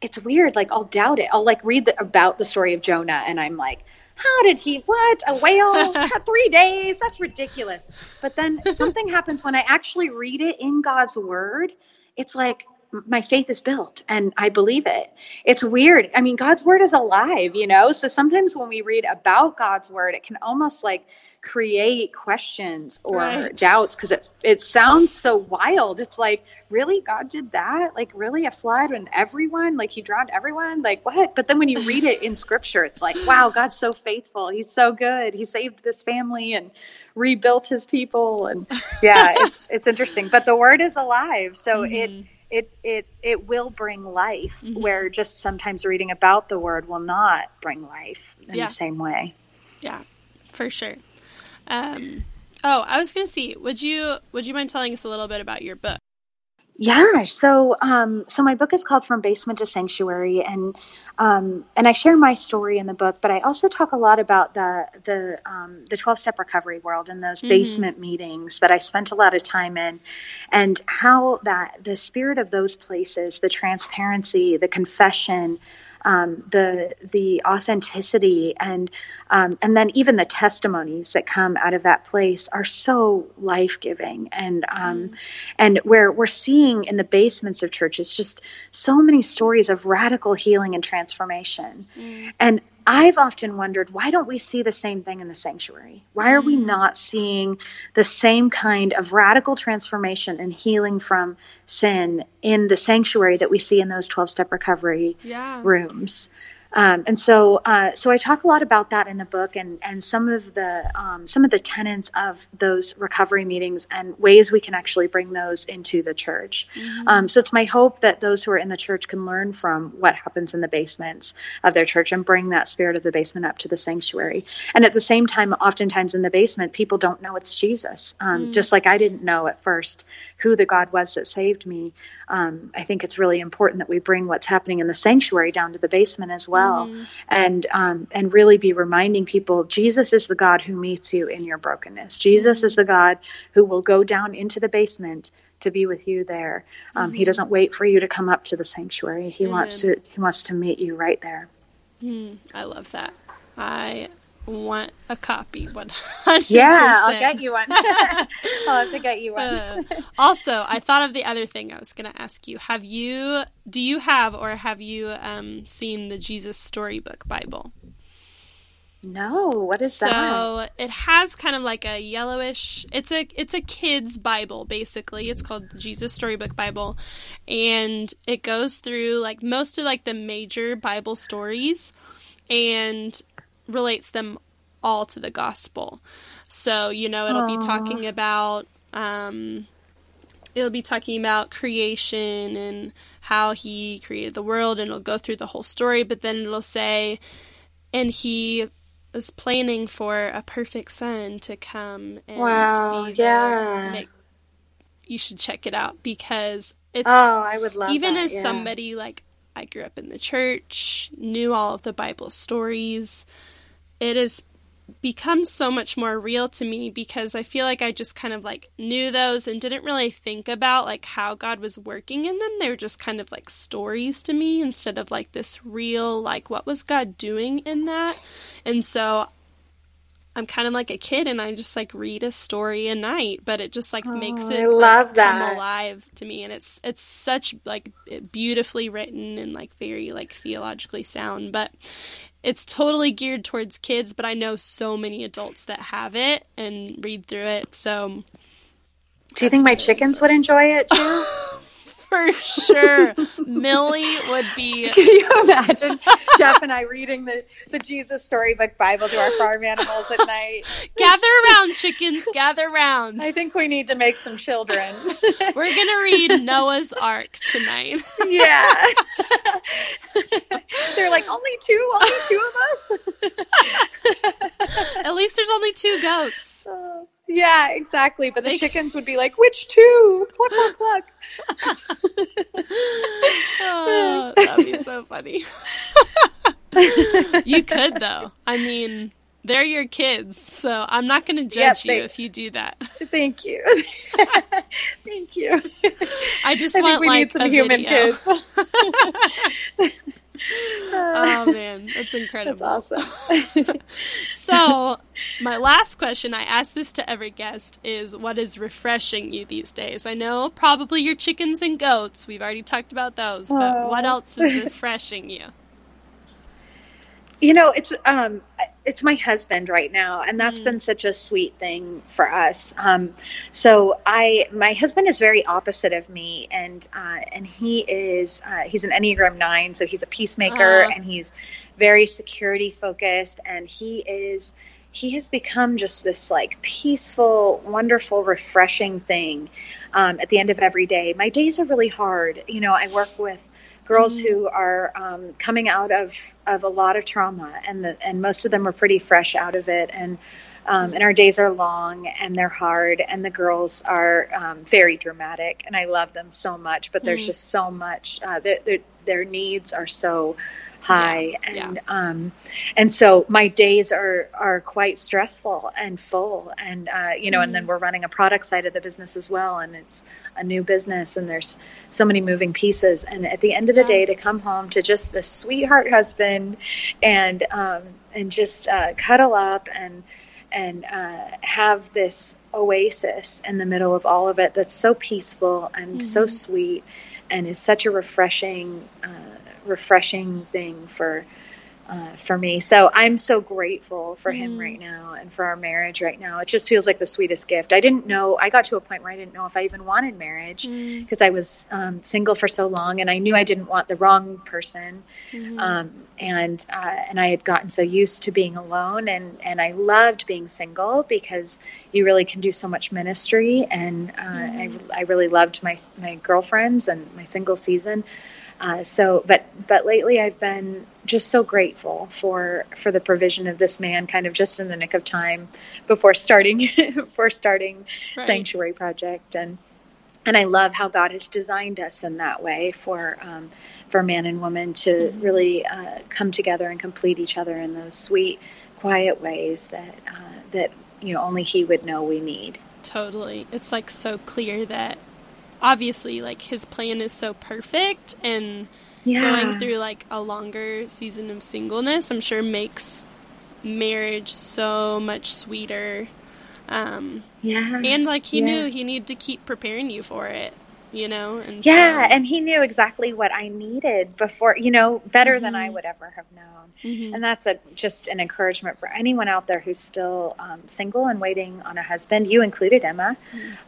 it's weird. Like I'll doubt it. I'll like read the, about the story of Jonah, and I'm like, how did he what a whale three days that's ridiculous but then something happens when i actually read it in god's word it's like my faith is built and I believe it. It's weird. I mean, God's word is alive, you know? So sometimes when we read about God's word, it can almost like create questions or right. doubts because it it sounds so wild. It's like, really, God did that? Like, really, a flood and everyone, like, He drowned everyone? Like, what? But then when you read it in Scripture, it's like, wow, God's so faithful. He's so good. He saved this family and rebuilt His people, and yeah, it's it's interesting. But the Word is alive, so mm-hmm. it it it it will bring life mm-hmm. where just sometimes reading about the word will not bring life in yeah. the same way yeah for sure um, oh, I was going to see. Would you would you mind telling us a little bit about your book? Yeah, so um, so my book is called From Basement to Sanctuary, and um, and I share my story in the book, but I also talk a lot about the the um, the twelve step recovery world and those mm-hmm. basement meetings that I spent a lot of time in, and how that the spirit of those places, the transparency, the confession, um, the the authenticity and um, and then even the testimonies that come out of that place are so life giving and um, mm. and where we're seeing in the basements of churches just so many stories of radical healing and transformation mm. and I've often wondered why don't we see the same thing in the sanctuary? Why are we mm. not seeing the same kind of radical transformation and healing from sin in the sanctuary that we see in those 12 step recovery yeah. rooms? Um, and so, uh, so I talk a lot about that in the book, and and some of the um, some of the tenets of those recovery meetings and ways we can actually bring those into the church. Mm-hmm. Um, so it's my hope that those who are in the church can learn from what happens in the basements of their church and bring that spirit of the basement up to the sanctuary. And at the same time, oftentimes in the basement, people don't know it's Jesus. Mm-hmm. Just like I didn't know at first who the God was that saved me um, I think it's really important that we bring what's happening in the sanctuary down to the basement as well, mm-hmm. and um, and really be reminding people Jesus is the God who meets you in your brokenness. Jesus mm-hmm. is the God who will go down into the basement to be with you there. Um, mm-hmm. He doesn't wait for you to come up to the sanctuary. He wants to he wants to meet you right there. Mm, I love that. I want a copy 100 yeah i'll get you one. I'll have to get you one. Uh, also i thought of the other thing i was going to ask you. Have you do you have or have you um, seen the jesus storybook bible? No what is so that? So it has kind of like a yellowish it's a it's a kids bible basically. It's called jesus storybook bible. And it goes through like most of like the major bible stories. And relates them all to the gospel. So, you know, it'll Aww. be talking about um it'll be talking about creation and how he created the world and it'll go through the whole story, but then it'll say and he was planning for a perfect son to come and wow, be yeah. Make, you should check it out because it's oh, I would love even that, as yeah. somebody like I grew up in the church, knew all of the Bible stories it has become so much more real to me because I feel like I just kind of like knew those and didn't really think about like how God was working in them. They were just kind of like stories to me instead of like this real like what was God doing in that. And so I'm kind of like a kid and I just like read a story a night, but it just like oh, makes it I love like, that. come alive to me and it's it's such like beautifully written and like very like theologically sound, but it's totally geared towards kids, but I know so many adults that have it and read through it. So, do you think my chickens would enjoy it too? for sure. Millie would be. Can you imagine Jeff and I reading the, the Jesus Storybook Bible to our farm animals at night? Gather around, chickens. Gather around. I think we need to make some children. We're gonna read Noah's Ark tonight. yeah. They're like only two, only two of us. At least there's only two goats. Uh, yeah, exactly. But the they... chickens would be like, which two? Cluck, cluck, cluck. oh, that'd be so funny. you could, though. I mean, they're your kids, so I'm not going to judge yep, you if you do that. Thank you. Thank you. I just I want we like need some human video. kids. Oh man, that's incredible. That's awesome. so, my last question, I ask this to every guest, is what is refreshing you these days? I know probably your chickens and goats. We've already talked about those, but Oh. what else is refreshing you? You know, it's um it's my husband right now and that's Mm. been such a sweet thing for us. Um so I my husband is very opposite of me and uh and he is uh he's an Enneagram 9, so he's a peacemaker Ah. and he's very security focused and he is he has become just this like peaceful, wonderful, refreshing thing um, at the end of every day. My days are really hard. You know, I work with girls Mm. who are um, coming out of, of a lot of trauma, and the, and most of them are pretty fresh out of it. And um, and our days are long and they're hard, and the girls are um, very dramatic, and I love them so much. But there's Mm. just so much. Uh, their, their their needs are so high, Yeah, and um, and so my days are are quite stressful and full, and uh, you know, and then we're running a product side of the business as well, and it's a new business, and there's so many moving pieces. And at the end of the Yeah. day, to come home to just the sweetheart husband, and um, and just uh, cuddle up and and uh, have this oasis in the middle of all of it that's so peaceful and so Mhm. sweet, and is such a refreshing uh, refreshing thing for. Uh, for me, so I'm so grateful for him Mm. right now and for our marriage right now. It just feels like the sweetest gift. I didn't know. I got to a point where I didn't know if I even wanted marriage Mm, because I was um, single for so long, and I knew I didn't want the wrong person. mhm. Um, and uh, and I had gotten so used to being alone, and and I loved being single because you really can do so much ministry, and uh, Mhm. I I really loved my my girlfriends and my single season. Uh, so, but but lately I've been just so grateful for for the provision of this man, kind of just in the nick of time before starting before starting Right. sanctuary project and and I love how God has designed us in that way for um, for man and woman to Mhm. really uh, come together and complete each other in those sweet, quiet ways that uh, that you know only He would know we need. Totally. It's like so clear that obviously like his plan is so perfect and Yeah, going through like a longer season of singleness i'm sure makes marriage so much sweeter. Um yeah, and like he Yeah. knew he needed to keep preparing you for it you know and so- yeah, and He knew exactly what I needed before, you know, better than I Mhm. would ever have known. Mhm. And that's a just an encouragement for anyone out there who's still um, single and waiting on a husband. You included, Emma.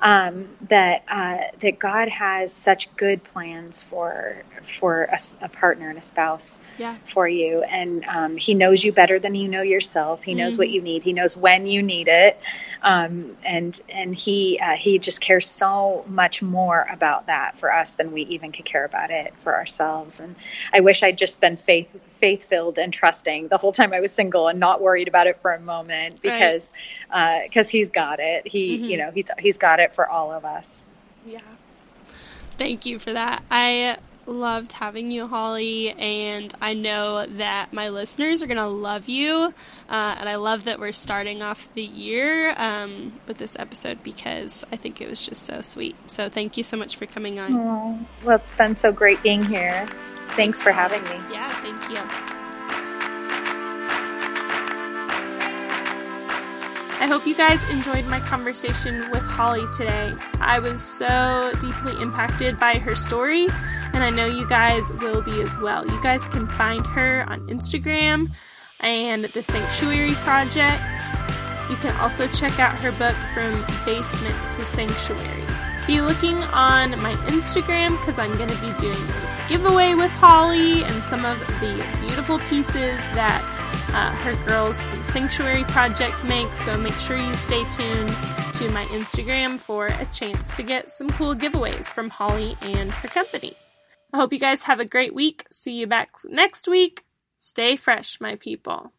Um, that uh, that God has such good plans for for a, a partner and a spouse yeah for you, and um, He knows you better than you know yourself. He knows what Mhm. you need. He knows when you need it, um, and and He uh, He just cares so much more about that for us than we even could care about it for ourselves. And I wish I'd just been faith faith filled and trusting the whole time I was single and not worried about it for a moment because because he's got it. He Mhm. you know he's he's got it for all of us. yeah thank you for that i loved having you holly and i know that my listeners are going to love you uh, and i love that we're starting off the year um, with this episode because i think it was just so sweet so thank you so much for coming on Oh, well, it's been so great being here. Thanks for having me. Yeah, thank you. I hope you guys enjoyed my conversation with Holly today. I was so deeply impacted by her story, and I know you guys will be as well. You guys can find her on Instagram and the Sanctuary Project. You can also check out her book From Basement to Sanctuary. Be looking on my Instagram because I'm going to be doing a giveaway with Holly and some of the beautiful pieces that uh, her girls from Sanctuary Project make. So make sure you stay tuned to my Instagram for a chance to get some cool giveaways from Holly and her company. I hope you guys have a great week. See you back next week. Stay fresh, my people.